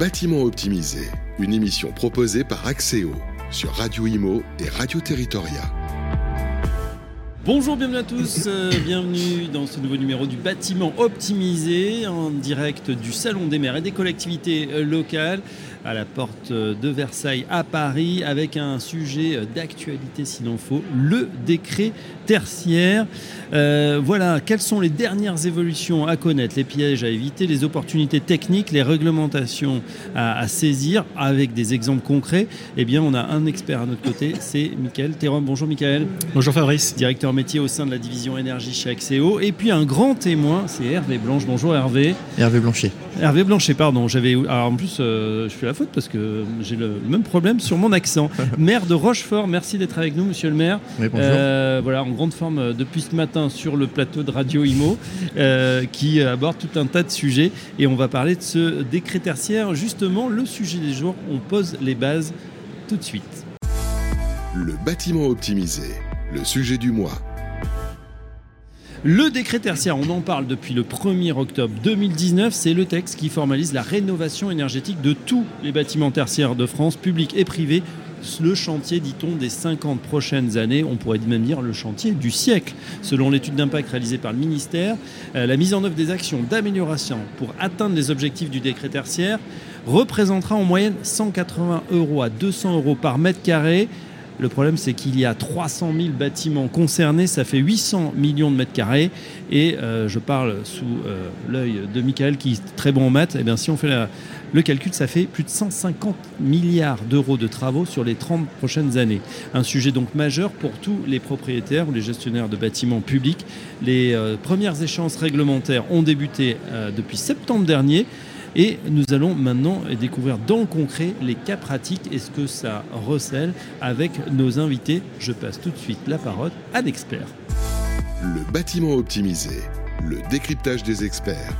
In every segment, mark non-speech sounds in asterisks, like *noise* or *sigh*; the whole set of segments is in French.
bâtiment optimisé, une émission proposée par Axéo sur Radio Imo et Radio Territoria. Bonjour, bienvenue à tous, euh, bienvenue dans ce nouveau numéro du bâtiment optimisé en direct du Salon des maires et des collectivités euh, locales à la porte de Versailles à Paris avec un sujet d'actualité s'il en faut, le décret tertiaire. Euh, voilà, quelles sont les dernières évolutions à connaître, les pièges à éviter, les opportunités techniques, les réglementations à, saisir avec des exemples concrets Eh bien, on a un expert à notre côté, c'est Michael Théron. Bonjour Michael. Bonjour Fabrice. Directeur métier au sein de la division énergie chez Axéo. Et puis un grand témoin, c'est Hervé Blanche. Bonjour Hervé. Hervé Blanchet. Hervé Blanchet, pardon. J'avais, alors en plus, euh, je suis la faute parce que j'ai le même problème sur mon accent. *laughs* maire de Rochefort, merci d'être avec nous, monsieur le maire. Oui, bonjour. Euh, voilà, en grande forme euh, depuis ce matin sur le plateau de Radio Imo, euh, qui aborde tout un tas de sujets. Et on va parler de ce décret tertiaire. Justement, le sujet des jours, on pose les bases tout de suite. Le bâtiment optimisé, le sujet du mois. Le décret tertiaire, on en parle depuis le 1er octobre 2019, c'est le texte qui formalise la rénovation énergétique de tous les bâtiments tertiaires de France, publics et privés. Le chantier, dit-on, des 50 prochaines années, on pourrait même dire le chantier du siècle. Selon l'étude d'impact réalisée par le ministère, euh, la mise en œuvre des actions d'amélioration pour atteindre les objectifs du décret tertiaire représentera en moyenne 180 euros à 200 euros par mètre carré le problème, c'est qu'il y a 300 000 bâtiments concernés, ça fait 800 millions de mètres carrés. Et euh, je parle sous euh, l'œil de Michael, qui est très bon en maths. Et eh bien, si on fait le calcul, ça fait plus de 150 milliards d'euros de travaux sur les 30 prochaines années. Un sujet donc majeur pour tous les propriétaires ou les gestionnaires de bâtiments publics. Les euh, premières échéances réglementaires ont débuté depuis septembre dernier. Et nous allons maintenant découvrir dans le concret les cas pratiques et ce que ça recèle avec nos invités. Je passe tout de suite la parole à l'expert. Le bâtiment optimisé, le décryptage des experts.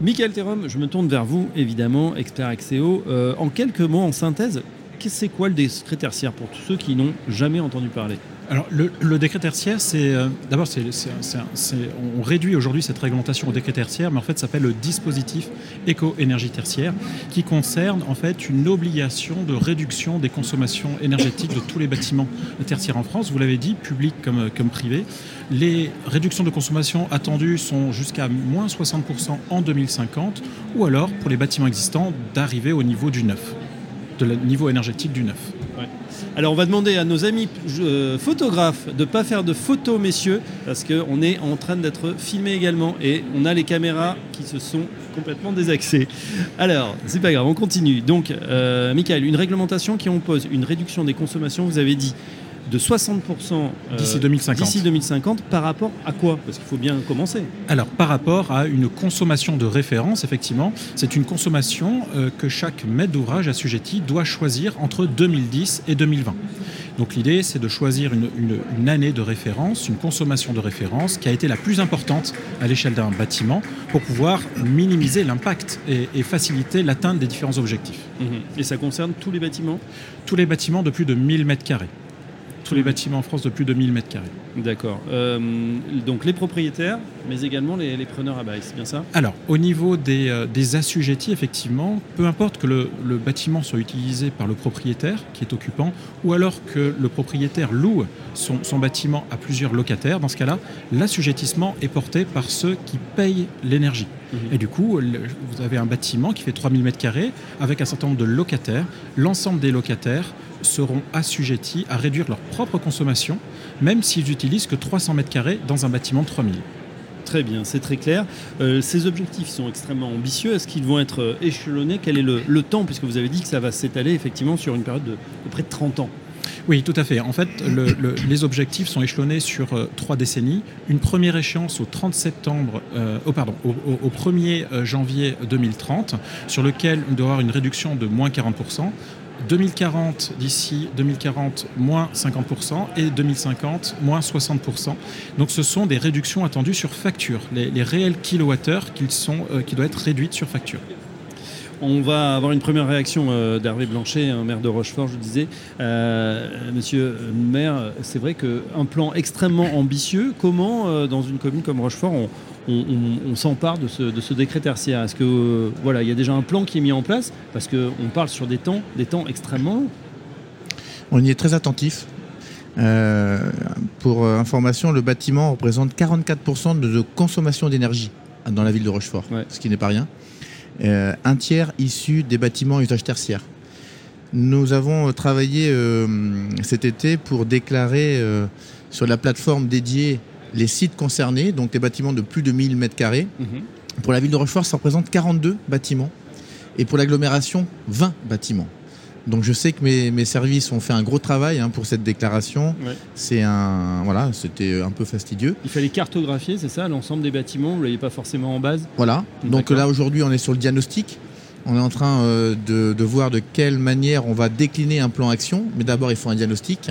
Michael Thérum, je me tourne vers vous, évidemment, expert Axéo. Euh, en quelques mots, en synthèse, c'est quoi le décret tertiaire pour tous ceux qui n'ont jamais entendu parler? Alors, le, décret tertiaire, c'est euh, d'abord, on réduit aujourd'hui cette réglementation au décret tertiaire, mais en fait, ça s'appelle le dispositif éco-énergie tertiaire, qui concerne en fait une obligation de réduction des consommations énergétiques de tous les bâtiments tertiaires en France. Vous l'avez dit, public comme, comme privé. Les réductions de consommation attendues sont jusqu'à moins 60% en 2050, ou alors pour les bâtiments existants d'arriver au niveau du neuf de niveau énergétique du neuf. Alors on va demander à nos amis euh, photographes de ne pas faire de photos, messieurs, parce qu'on est en train d'être filmé également et on a les caméras qui se sont complètement désaxées. Alors, c'est pas grave, on continue. Donc, euh, Michael, une réglementation qui impose une réduction des consommations, vous avez dit de 60% euh, d'ici 2050. D'ici 2050, par rapport à quoi? Parce qu'il faut bien commencer. Alors, par rapport à une consommation de référence, effectivement, c'est une consommation euh, que chaque maître d'ouvrage assujetti doit choisir entre 2010 et 2020. Donc l'idée, c'est de choisir une, année de référence, une consommation de référence qui a été la plus importante à l'échelle d'un bâtiment pour pouvoir minimiser l'impact et, faciliter l'atteinte des différents objectifs. Mhm. Et ça concerne tous les bâtiments? Tous les bâtiments de plus de 1000 mètres carrés tous les bâtiments en France de plus de 1000 mètres carrés. D'accord. Euh, donc les propriétaires, mais également les, preneurs à bail, c'est bien ça? Alors, au niveau des, euh, des, assujettis, effectivement, peu importe que le, bâtiment soit utilisé par le propriétaire qui est occupant, ou alors que le propriétaire loue son, bâtiment à plusieurs locataires, dans ce cas-là, l'assujettissement est porté par ceux qui payent l'énergie. Mhm. Et du coup, vous avez un bâtiment qui fait 3000 mètres carrés avec un certain nombre de locataires. L'ensemble des locataires seront assujettis à réduire leur propre consommation, même s'ils n'utilisent que 300 mètres carrés dans un bâtiment de 3000. Très bien, c'est très clair. Euh, ces objectifs sont extrêmement ambitieux. Est-ce qu'ils vont être euh, échelonnés? Quel est le, temps? Puisque vous avez dit que ça va s'étaler effectivement sur une période de, près de 30 ans. Oui, tout à fait. En fait, les objectifs sont échelonnés sur euh, trois décennies. Une première échéance au 30 septembre, oh, pardon, au, au, 1er janvier 2030, sur lequel on doit avoir une réduction de moins 40%. 2040, d'ici 2040, moins 50% et 2050, moins 60%. Donc ce sont des réductions attendues sur facture, les, réels kilowattheures sont, euh, qui doivent être réduites sur facture. On va avoir une première réaction euh, d'Hervé Blanchet, un maire de Rochefort, je disais. Euh, monsieur le maire, c'est vrai qu'un plan extrêmement ambitieux, comment, dans une commune comme Rochefort, on, on, s'empare de ce, décret tertiaire Est-ce que voilà, il y a déjà un plan qui est mis en place Parce qu'on parle sur des temps, des temps extrêmement longs. On y est très attentif. pour information, le bâtiment représente 44% de, consommation d'énergie dans la ville de Rochefort, ce qui n'est pas rien. un tiers issu des bâtiments usage tertiaire. Nous avons travaillé cet été pour déclarer sur la plateforme dédiée les sites concernés, donc des bâtiments de plus de 1000 m2. Mhm. Pour la ville de Rochefort, ça représente 42 bâtiments. Et pour l'agglomération, 20 bâtiments. Donc je sais que mes, services ont fait un gros travail hein, pour cette déclaration. C'est un voilà, c'était un peu fastidieux. Il fallait cartographier, c'est ça, l'ensemble des bâtiments. Vous l'avez pas forcément en base. Voilà. Donc là aujourd'hui, on est sur le diagnostic. On est en train euh, de, de, voir de quelle manière on va décliner un plan action. Mais d'abord, il faut un diagnostic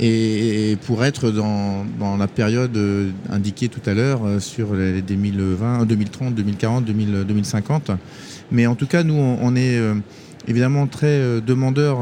et, pour être dans, la période euh, indiquée tout à l'heure euh, sur les 2020, 2030, 2040, 2050. Mais en tout cas, nous, on, est euh, évidemment très demandeurs.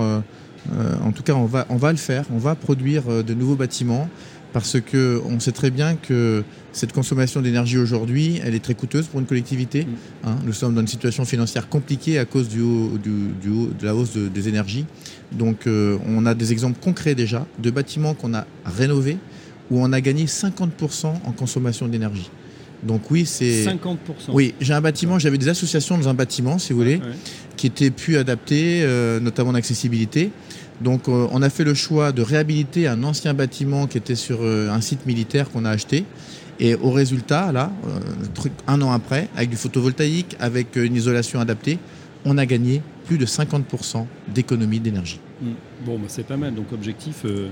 En tout cas, on va, on va le faire. On va produire de nouveaux bâtiments parce qu'on sait très bien que cette consommation d'énergie aujourd'hui, elle est très coûteuse pour une collectivité. Mm. Hein. nous sommes dans une situation financière compliquée à cause du, de la hausse des énergies. Donc euh, on a des exemples concrets déjà de bâtiments qu'on a rénovés où on a gagné 50% en consommation d'énergie. Donc oui, c'est 50%. Oui, j'ai un bâtiment, j'avais des associations dans un bâtiment, si vous voulez, qui étaient plus adaptées, euh, notamment d'accessibilité. Donc euh, on a fait le choix de réhabiliter un ancien bâtiment qui était sur un site militaire qu'on a acheté. Et au résultat, là, un an après, avec du photovoltaïque, avec une isolation adaptée, on a gagné plus de 50% d'économie d'énergie. Hmm. Bon, bah, c'est pas mal. Donc, objectif euh,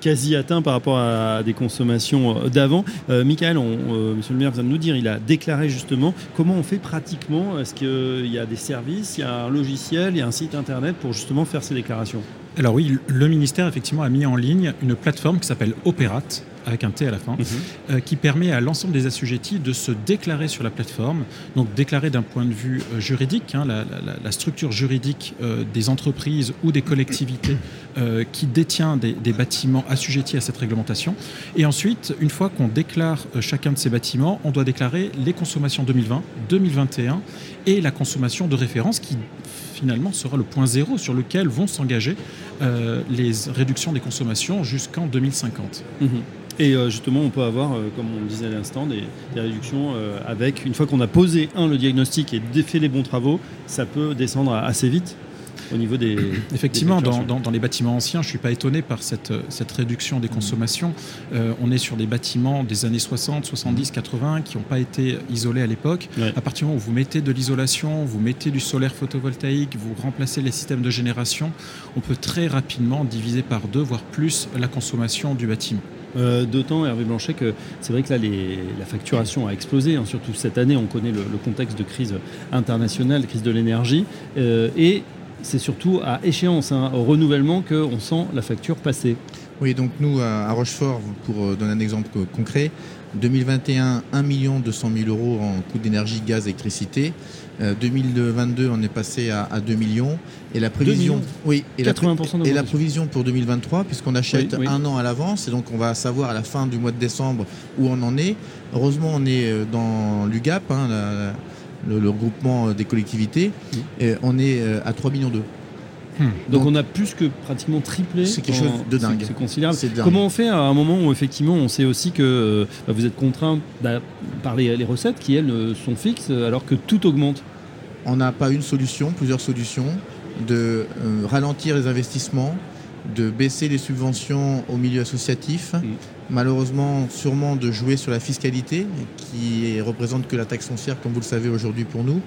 quasi atteint par rapport à des consommations euh, d'avant. Euh, Michael, Monsieur le maire vient de nous dire, il a déclaré justement comment on fait pratiquement. Est-ce qu'il y a des services, il y a un logiciel, il y a un site internet pour justement faire ces déclarations? Alors oui, le ministère effectivement a mis en ligne une plateforme qui s'appelle Opérate avec un T à la fin, mhm. euh, qui permet à l'ensemble des assujettis de se déclarer sur la plateforme. Donc déclarer d'un point de vue euh, juridique, hein, la, structure juridique euh, des entreprises ou des collectivités qui détient des, des, bâtiments assujettis à cette réglementation. Et ensuite, une fois qu'on déclare chacun de ces bâtiments, on doit déclarer les consommations 2020, 2021 et la consommation de référence qui finalement sera le point zéro sur lequel vont s'engager les réductions des consommations jusqu'en 2050. Et euh, justement, on peut avoir, euh, comme on le disait à l'instant, des, réductions euh, avec, une fois qu'on a posé, un, le diagnostic et fait les bons travaux, ça peut descendre assez vite? Au niveau des. Effectivement, dans, les bâtiments anciens, je ne suis pas étonné par cette, cette réduction des consommations. on est sur des bâtiments des années 60, 70, 80 qui n'ont pas été isolés à l'époque. À partir du moment où vous mettez de l'isolation, vous mettez du solaire photovoltaïque, vous remplacez les systèmes de génération, on peut très rapidement diviser par deux, voire plus, la consommation du bâtiment. Euh, d'autant, Hervé Blanchet, que c'est vrai que là, la facturation a explosé. Hein. surtout cette année, on connaît le, contexte de crise internationale, crise de l'énergie. Euh, et c'est surtout à échéance, hein, au renouvellement, qu'on sent la facture passer. Oui, donc nous, à Rochefort, pour euh, donner un exemple concret, 2021, 1 200 000 euros en coût d'énergie, gaz, électricité. 2022, euh, on est passé à, 2 millions. Et la prévision, oui, et la, et la prévision pour 2023, puisqu'on achète un an à l'avance, et donc on va savoir à la fin du mois de décembre où on en est. Heureusement, on est euh, dans l'UGAP, hein, le, regroupement des collectivités, on est euh, à 3 millions d'euros. Hmm. Donc, on a plus que pratiquement triplé. C'est quelque chose de dingue. C'est considérable. Comment on fait à un moment où effectivement on sait aussi que bah, vous êtes contraint par les, les, recettes qui elles sont fixes alors que tout augmente? On n'a pas une solution, plusieurs solutions, de euh, ralentir les investissements, de baisser les subventions au milieu associatif, mm. Malheureusement sûrement de jouer sur la fiscalité, qui représente que la taxe foncière, comme vous le savez aujourd'hui pour nous,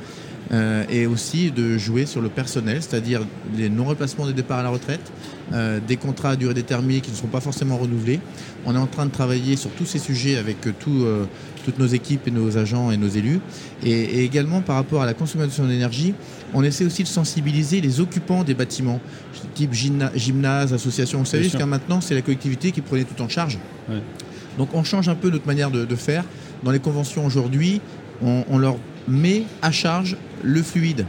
euh, et aussi de jouer sur le personnel, c'est-à-dire les non-replacements des départs à la retraite, euh, des contrats à durée déterminée qui ne seront pas forcément renouvelés. On est en train de travailler sur tous ces sujets avec tout, toutes nos équipes et nos agents et nos élus. Et, également par rapport à la consommation d'énergie, on essaie aussi de sensibiliser les occupants des bâtiments, type gymnase, association. Vous savez, jusqu'à maintenant, c'est la collectivité qui prenait tout en charge. Donc on change un peu notre manière de, faire. Dans les conventions aujourd'hui, on, leur met à charge le fluide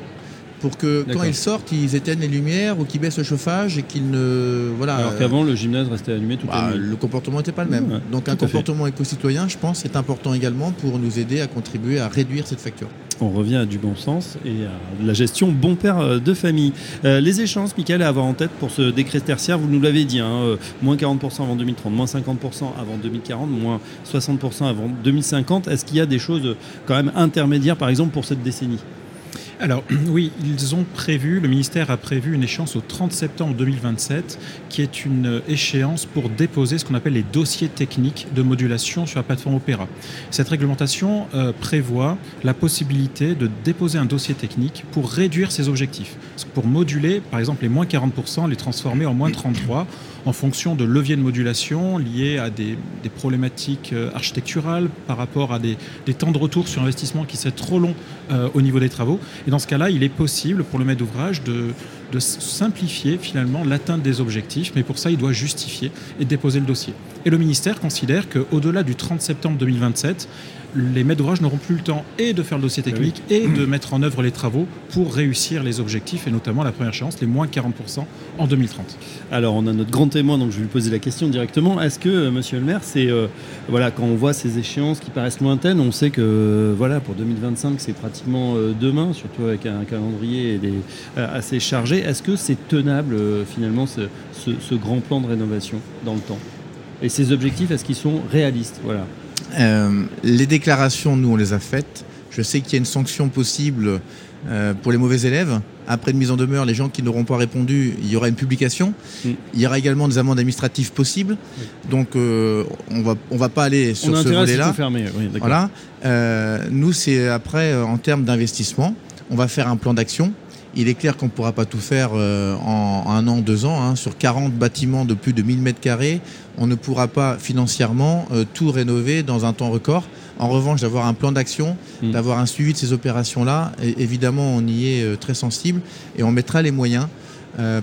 pour que quand ils sortent, ils éteignent les lumières ou qu'ils baissent le chauffage et qu'ils ne. Voilà. Alors qu'avant, le gymnase restait allumé tout bah, la nuit. Le comportement n'était pas le même. Donc un comportement éco-citoyen, je pense, est important également pour nous aider à contribuer à réduire cette facture. On revient à du bon sens et à la gestion bon père euh, de famille. Euh, les échéances, Michael, à avoir en tête pour ce décret tertiaire, vous nous l'avez dit, hein, euh, moins 40% avant 2030, moins 50% avant 2040, moins 60% avant 2050. Est-ce qu'il y a des choses quand même intermédiaires, par exemple, pour cette décennie? Alors *clears throat* oui, ils ont prévu, le ministère a prévu une échéance au 30 septembre 2027 qui est une échéance pour déposer ce qu'on appelle les dossiers techniques de modulation sur la plateforme Opéra. Cette réglementation euh, prévoit la possibilité de déposer un dossier technique pour réduire ses objectifs. Pour moduler, par exemple, les moins 40%, les transformer en moins 33% en fonction de leviers de modulation liés à des, problématiques euh, architecturales par rapport à des, temps de retour sur investissement qui seraient trop longs euh, au niveau des travaux. Et dans ce cas-là, il est possible pour le maître d'ouvrage de, simplifier finalement l'atteinte des objectifs, mais pour ça, il doit justifier et déposer le dossier. Et le ministère considère qu'au-delà du 30 septembre 2027, les maîtres d'ouvrage n'auront plus le temps et de faire le dossier technique et de mettre en œuvre les travaux pour réussir les objectifs et notamment la première chance, les moins 40% en 2030. Alors on a notre grand témoin, donc je vais lui poser la question directement. Est-ce que, euh, monsieur le maire, c'est euh, voilà, quand on voit ces échéances qui paraissent lointaines, on sait que voilà, pour 2025, c'est pratiquement euh, demain, surtout avec un calendrier assez chargé. Est-ce que c'est tenable finalement ce, grand plan de rénovation dans le temps? Et ces objectifs, est-ce qu'ils sont réalistes? Voilà. Euh, les déclarations, nous, on les a faites. Je sais qu'il y a une sanction possible euh, pour les mauvais élèves. Après une mise en demeure, les gens qui n'auront pas répondu, il y aura une publication. Mm. Il y aura également des amendes administratives possibles. Donc, euh, on va, on va pas aller sur ce volet-là. Oui, voilà. nous, c'est après, en termes d'investissement, on va faire un plan d'action il est clair qu'on ne pourra pas tout faire euh, en un an, deux ans. Hein. Sur 40 bâtiments de plus de 1000 mètres carrés, on ne pourra pas financièrement euh, tout rénover dans un temps record. En revanche, d'avoir un plan d'action, hmm. d'avoir un suivi de ces opérations-là, évidemment, on y est euh, très sensible et on mettra les moyens.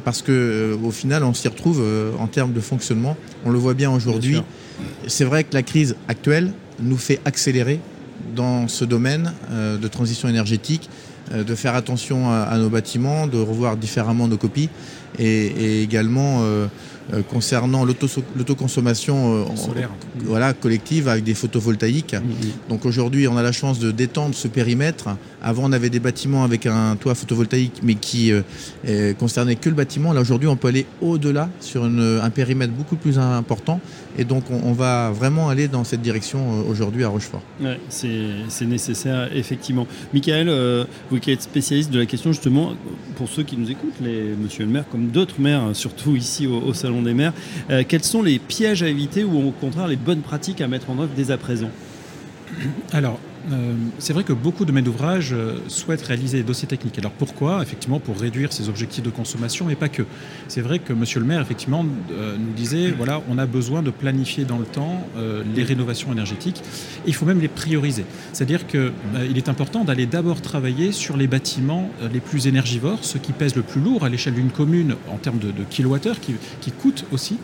parce que au final, on s'y retrouve en termes de fonctionnement. On le voit bien aujourd'hui. C'est vrai que la crise actuelle nous fait accélérer dans ce domaine de transition énergétique euh, de faire attention à, nos bâtiments, de revoir différemment nos copies et, également euh, euh, concernant l'autoconsommation voilà, collective avec des photovoltaïques. Donc aujourd'hui, on a la chance de détendre ce périmètre. Avant, on avait des bâtiments avec un toit photovoltaïque, mais qui euh, concernait que le bâtiment. Là, aujourd'hui, on peut aller au-delà sur un périmètre beaucoup plus important. Et donc, on, va vraiment aller dans cette direction aujourd'hui à Rochefort. c'est nécessaire, effectivement. Michael, vous qui êtes spécialiste de la question, justement, pour ceux qui nous écoutent, les, monsieur le maire, comme d'autres maires, surtout ici au, Salon des maires, euh, quels sont les pièges à éviter ou au contraire les bonnes pratiques à mettre en œuvre dès à présent? Euh, c'est vrai que beaucoup de maîtres d'ouvrage euh, souhaitent réaliser des dossiers techniques. Alors pourquoi? Effectivement, pour réduire ses objectifs de consommation, mais pas que. C'est vrai que Monsieur le maire, effectivement, euh, nous disait *clears throat* voilà, on a besoin de planifier dans le temps les rénovations énergétiques. il faut même les prioriser. C'est-à-dire qu'il est important d'aller d'abord travailler sur les bâtiments les plus énergivores, ceux qui pèsent le plus lourd à l'échelle d'une commune en termes de, kilowattheures, qui, qui, coûtent aussi.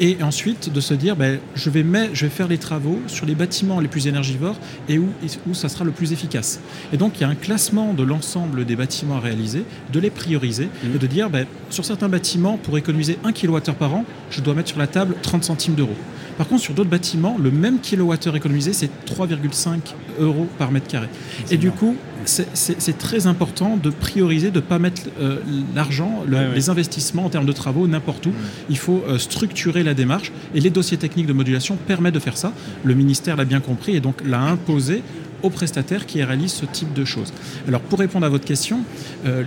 Et ensuite de se dire ben, je, vais je vais faire les travaux sur les bâtiments les plus énergivores et où où ça sera le plus efficace. Et donc il y a un classement de l'ensemble des bâtiments à réaliser, de les prioriser et de dire ben, sur certains bâtiments, pour économiser 1 kWh par an, je dois mettre sur la table 30 centimes d'euros. Par contre, sur d'autres bâtiments, le même kilowattheure économisé, c'est 3,5 euros par mètre carré. Et du coup, c'est très important de prioriser, de ne pas mettre euh, l'argent, les investissements en termes de travaux n'importe où. Il faut euh, structurer la démarche et les dossiers techniques de modulation permettent de faire ça. Le ministère l'a bien compris et donc l'a imposé aux prestataires qui réalisent ce type de choses. Alors pour répondre à votre question, euh,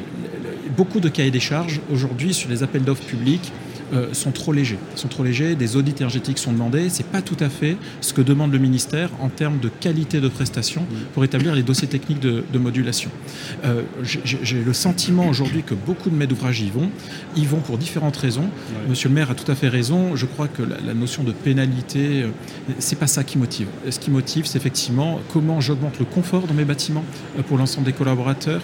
beaucoup de cahiers des charges aujourd'hui sur les appels d'offres publics euh, sont trop légers. sont trop légers, des audits énergétiques sont demandés. Ce n'est pas tout à fait ce que demande le ministère en termes de qualité de prestation pour établir les dossiers techniques de, modulation. Euh, j'ai le sentiment aujourd'hui que beaucoup de maîtres d'ouvrage y vont. Ils vont pour différentes raisons. Monsieur le maire a tout à fait raison. Je crois que la, notion de pénalité, euh, c'est pas ça qui motive. Ce qui motive, c'est effectivement comment j'augmente le confort dans mes bâtiments pour l'ensemble des collaborateurs,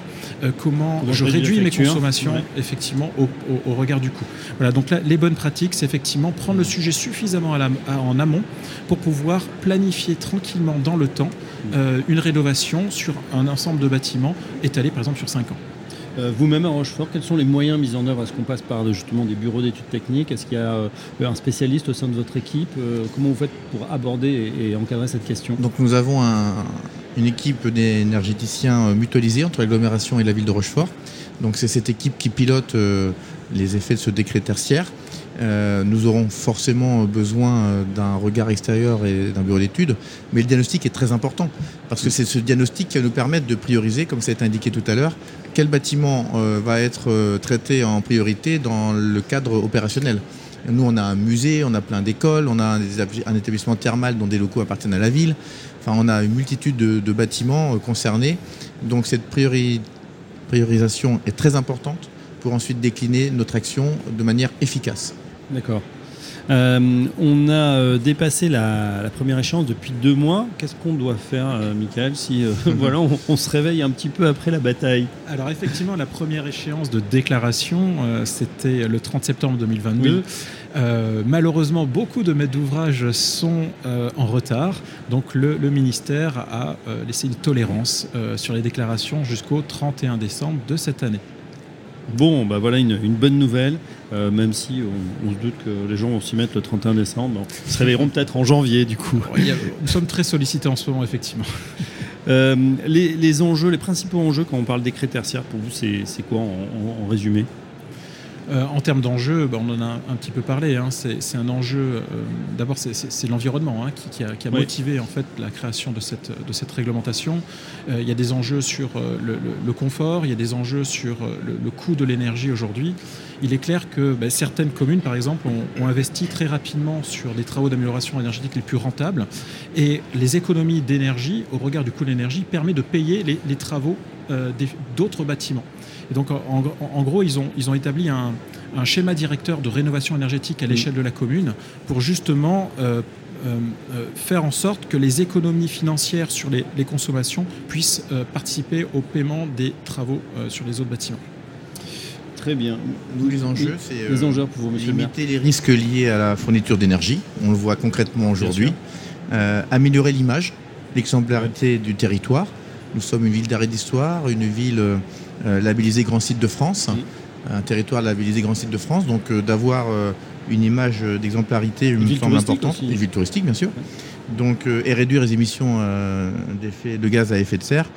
comment je réduis mes consommations, effectivement, au, regard du coût. Voilà, donc là, les bonnes pratiques, c'est effectivement prendre le sujet suffisamment en amont pour pouvoir planifier tranquillement dans le temps euh, une rénovation sur un ensemble de bâtiments étalés par exemple sur 5 ans. Euh, vous-même à Rochefort, quels sont les moyens mis en œuvre? Est-ce qu'on passe par justement des bureaux d'études techniques? Est-ce qu'il y a euh, un spécialiste au sein de votre équipe? Comment vous faites pour aborder et, encadrer cette question? Donc nous avons une équipe d'énergéticiens mutualisés entre l'agglomération et la ville de Rochefort. Donc c'est cette équipe qui pilote les effets de ce décret tertiaire. Euh, nous aurons forcément besoin euh, d'un regard extérieur et d'un bureau d'études, mais le diagnostic est très important parce que c'est ce diagnostic qui va nous permettre de prioriser, comme ça a été indiqué tout à l'heure, quel bâtiment euh, va être traité en priorité dans le cadre opérationnel. Nous, on a un musée, on a plein d'écoles, on a un établissement thermal dont des locaux appartiennent à la ville. Enfin, on a une multitude de, bâtiments concernés. Donc, cette priorisation est très importante pour ensuite décliner notre action de manière efficace. D'accord. Euh, on a euh, dépassé la, première échéance depuis deux mois. Qu'est-ce qu'on doit faire, euh, Michael, si *laughs* voilà, on, se réveille un petit peu après la bataille? Alors effectivement, la première échéance de déclaration, c'était le 30 septembre 2022. malheureusement, beaucoup de maîtres d'ouvrage sont en retard. Donc le, le ministère a laissé une tolérance sur les déclarations jusqu'au 31 décembre de cette année. Bon, bah voilà une, bonne nouvelle, euh, même si on, se doute que les gens vont s'y mettre le 31 décembre. ils se réveilleront peut-être en janvier, du coup. nous sommes très sollicités en ce moment, effectivement. Euh, les, enjeux, les principaux enjeux quand on parle des tertiaires, pour vous, c'est quoi en résumé? Euh, en termes d'enjeux, bah, on en a un, petit peu parlé. Hein. c'est un enjeu. Euh, d'abord, c'est l'environnement hein, qui, a, motivé en fait la création de cette, de cette réglementation. Euh, il y a des enjeux sur le, confort, il y a des enjeux sur le, coût de l'énergie aujourd'hui. Il est clair que bah, certaines communes, par exemple, ont, investi très rapidement sur des travaux d'amélioration énergétique les plus rentables, et les économies d'énergie au regard du coût de l'énergie permet de payer les travaux d'autres bâtiments. Et donc, en, gros, ils ont, ils ont établi un, schéma directeur de rénovation énergétique à l'échelle de la commune pour justement euh, euh, euh, faire en sorte que les économies financières sur les, consommations puissent participer au paiement des travaux sur les autres bâtiments. Très bien. Nous, les enjeux, c'est les enjeux pour vous, limiter les risques liés à la fourniture d'énergie. On le voit concrètement aujourd'hui. améliorer l'image, l'exemplarité du territoire. Nous sommes une ville d'arrêt d'histoire, une ville euh, labellisé Grand Site de France, un territoire labellisé Grand Site de France, donc euh, d'avoir euh, une image d'exemplarité une, forme importante, une ville touristique bien sûr, donc, et réduire les émissions de gaz à effet de serre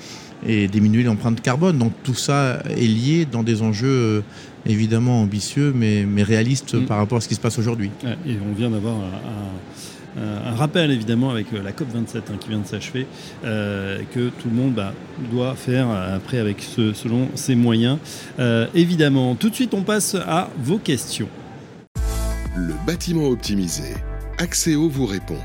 et diminuer l'empreinte carbone. Donc tout ça est lié dans des enjeux évidemment ambitieux mais, mais réalistes mm. par rapport à ce qui se passe aujourd'hui. Et on vient d'avoir un un rappel évidemment avec euh, la COP27 hein, qui vient de s'achever, euh, que tout le monde bah, doit faire après avec ce, selon ses moyens. évidemment, tout de suite on passe à vos questions. Le bâtiment optimisé. Axéo vous répond.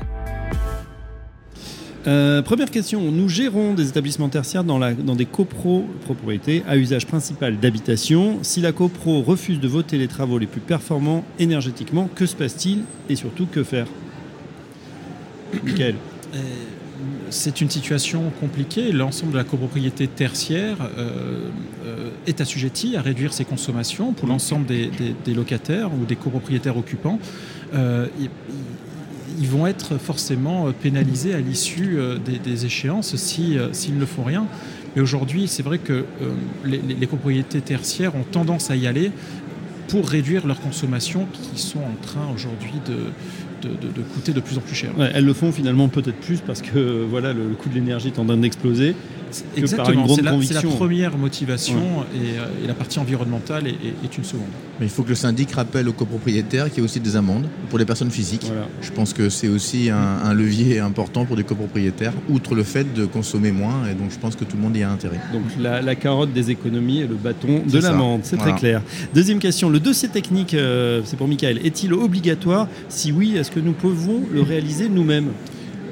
première question, nous gérons des établissements tertiaires dans, la, dans des copropriétés à usage principal d'habitation. Si la copro refuse de voter les travaux les plus performants énergétiquement, que se passe-t-il? Et surtout que faire? Euh, c'est une situation compliquée. L'ensemble de la copropriété tertiaire euh, euh, est assujetti à réduire ses consommations pour l'ensemble des, locataires ou des copropriétaires occupants. ils vont être forcément pénalisés à l'issue des, échéances s'ils ne font rien. Mais aujourd'hui, c'est vrai que les, les, copropriétés tertiaires ont tendance à y aller pour réduire leurs consommations qui sont en train aujourd'hui de, de, coûter de plus en plus cher. elles le font finalement peut-être plus parce que voilà, le, coût de l'énergie est en train d'exploser. Exactement, c'est la, la, première motivation euh, et, la partie environnementale est, une seconde. Mais il faut que le syndic rappelle aux copropriétaires qu'il y a aussi des amendes pour les personnes physiques. Je pense que c'est aussi un, levier important pour des copropriétaires, outre le fait de consommer moins, et donc je pense que tout le monde y a intérêt. Donc la, carotte des économies et le bâton de l'amende, c'est très clair. Deuxième question, le dossier technique, euh, c'est pour Michael, est-il obligatoire? Si oui, est-ce que nous pouvons le réaliser nous-mêmes?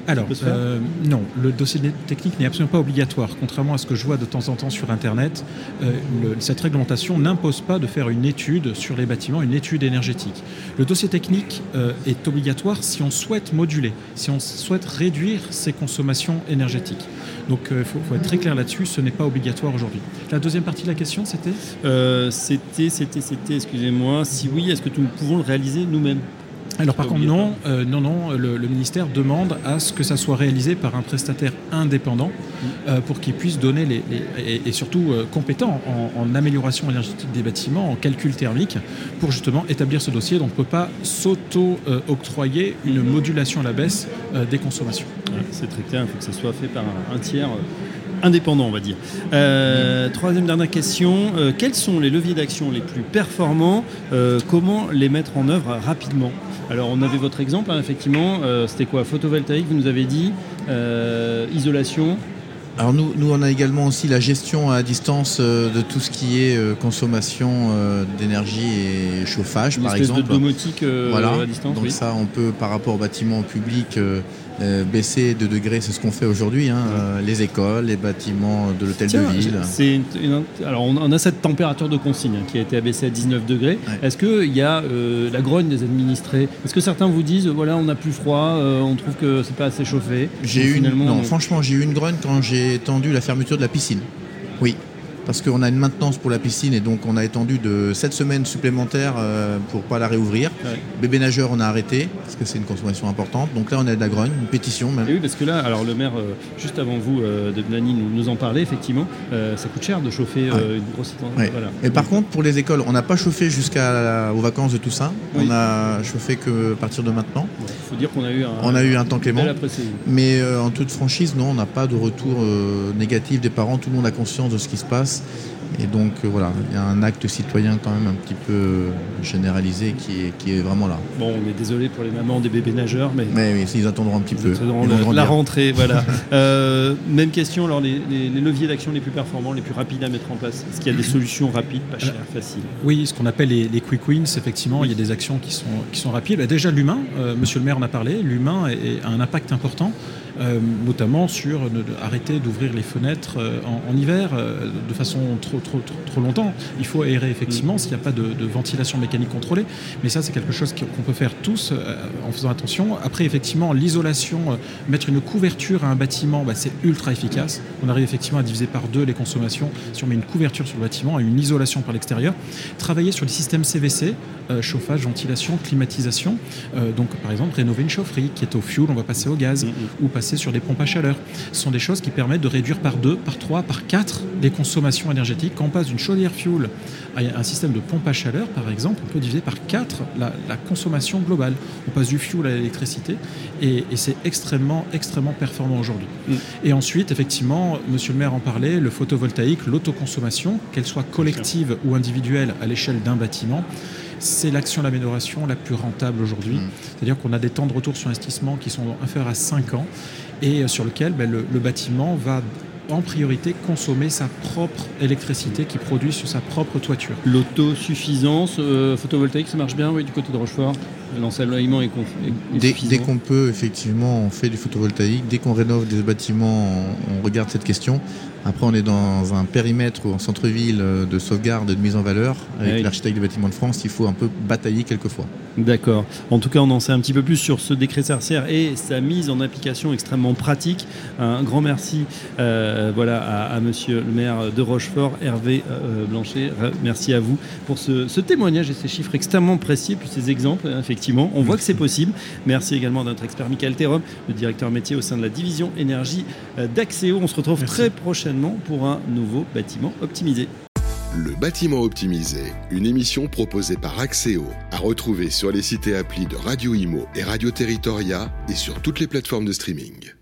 Alors, euh, non, le dossier technique n'est absolument pas obligatoire. Contrairement à ce que je vois de temps en temps sur Internet, euh, cette réglementation n'impose pas de faire une étude sur les bâtiments, une étude énergétique. Le dossier technique euh, est obligatoire si on souhaite moduler, si on souhaite réduire ses consommations énergétiques. Donc il faut, être très clair là-dessus, ce n'est pas obligatoire aujourd'hui. La deuxième partie de la question, c'était? C'était, c'était, c'était, excusez-moi. Si oui, est-ce que nous pouvons le réaliser nous-mêmes? Alors par contre non, euh, non, non, le, ministère demande à ce que ça soit réalisé par un prestataire indépendant euh, pour qu'il puisse donner les, et, surtout euh, compétent en, amélioration énergétique des bâtiments, en calcul thermique, pour justement établir ce dossier. Donc on ne peut pas s'auto-octroyer une modulation à la baisse des consommations. C'est très clair, il faut que ça soit fait par un, tiers indépendant, on va dire. troisième dernière question, quels sont les leviers d'action les plus performants Comment les mettre en œuvre rapidement? Alors on avait votre exemple, hein, effectivement, euh, c'était quoi? Photovoltaïque, vous nous avez dit, euh, isolation. Alors nous, nous, on a également aussi la gestion à distance euh, de tout ce qui est consommation d'énergie et chauffage, par exemple. de domotique voilà. à distance. Donc ça, on peut, par rapport au bâtiment public, euh, baisser de degrés, c'est ce qu'on fait aujourd'hui. Hein, euh, les écoles, les bâtiments de l'hôtel de ville. alors on a cette température de consigne hein, qui a été abaissée à 19 degrés. Est-ce qu'il y a euh, la grogne des administrés? Est-ce que certains vous disent voilà on a plus froid, on trouve que c'est pas assez chauffé? J'ai eu non, franchement j'ai eu une grogne quand j'ai étendu la fermeture de la piscine. Oui, parce qu'on a une maintenance pour la piscine et donc on a étendu de 7 semaines supplémentaires euh, pour pas la réouvrir. Bébé nageur, on a arrêté parce que c'est une consommation importante. Donc là, on a de la grogne, une pétition même. oui, parce que là, alors le maire, euh, juste avant vous, euh, de Nani, nous, en parlait, effectivement, ça coûte cher de chauffer une grosse. Et par contre, pour les écoles, on n'a pas chauffé jusqu'aux vacances de Toussaint. On a chauffé que à partir de maintenant. Il faut dire qu'on a eu un. On a eu un temps clément. Mais en toute franchise, non, on n'a pas de retour négatif des parents. Tout le monde a conscience de ce qui se passe. Et donc euh, voilà, il y a un acte citoyen quand même un petit peu généralisé qui est, qui est vraiment là. Bon, on est désolé pour les mamans des bébés nageurs, mais... Mais oui, ils attendront un petit peu. la rentrée, voilà. *laughs* Euh, même question, alors les, leviers d'action les plus performants, les plus rapides à mettre en place Est-ce qu'il y a des solutions rapides, pas chères, faciles? Oui, ce qu'on appelle les, quick wins, effectivement, il y a des actions qui sont, qui sont rapides. Déjà l'humain, euh, monsieur le maire en a parlé, l'humain a un impact important. Euh, notamment sur arrêter d'ouvrir les fenêtres euh, en, hiver euh, de façon trop, trop, trop, longtemps. Il faut aérer effectivement mm. s'il n'y a pas de, ventilation mécanique contrôlée, mais ça c'est quelque chose qu'on peut faire tous en faisant attention. Après effectivement l'isolation, mettre une couverture à un bâtiment, bah, c'est ultra efficace. On arrive effectivement à diviser par deux les consommations si on met une couverture sur le bâtiment et une isolation par l'extérieur. Travailler sur les systèmes CVC, chauffage, ventilation, climatisation. donc par exemple rénover une chaufferie qui est au fuel, on va passer au gaz mm, mm. ou passer sur des pompes à chaleur. Ce sont des choses qui permettent de réduire par deux, par trois, par quatre les consommations énergétiques. Quand on passe d'une chaudière fuel à un système de pompe à chaleur, par exemple, on peut diviser par quatre la, consommation globale. On passe du fuel à l'électricité et, c'est extrêmement, extrêmement performant aujourd'hui. Mm. Et ensuite, effectivement, Monsieur le maire en parlait, le photovoltaïque, l'autoconsommation, qu'elle soit collective ou individuelle à l'échelle d'un bâtiment, c'est l'action d'amélioration la plus rentable aujourd'hui. Mm. C'est-à-dire qu'on a des temps de retour sur investissement qui sont inférieurs à 5 ans et sur lequel ben, le, bâtiment va en priorité consommer sa propre électricité qui produit sur sa propre toiture. L'autosuffisance euh, photovoltaïque, ça marche bien oui, du côté de Rochefort? L'ensoleillement est, est, dès, dès qu'on peut, effectivement, on fait du photovoltaïque. Dès qu'on rénove des bâtiments, on regarde cette question. Après, on est dans un périmètre en centre-ville euh, de sauvegarde et de mise en valeur. Avec l'architecte des bâtiments de France, il faut un peu batailler quelquefois. D'accord. En tout cas, on en sait un petit peu plus sur ce décret Sarcière et sa mise en application extrêmement pratique. Un grand merci euh, voilà, à, monsieur le maire de Rochefort, Hervé euh, Blanchet. Merci à vous pour ce, témoignage et ces chiffres extrêmement précis, puis ces exemples. Effectivement, on voit que c'est possible. Merci également à notre expert Michael Thérum, le directeur métier au sein de la division énergie d'Axéo. On se retrouve très prochainement pour un nouveau bâtiment optimisé. Le bâtiment optimisé, une émission proposée par Axéo, à retrouver sur les sites et applis de Radio Imo et Radio Territoria et sur toutes les plateformes de streaming.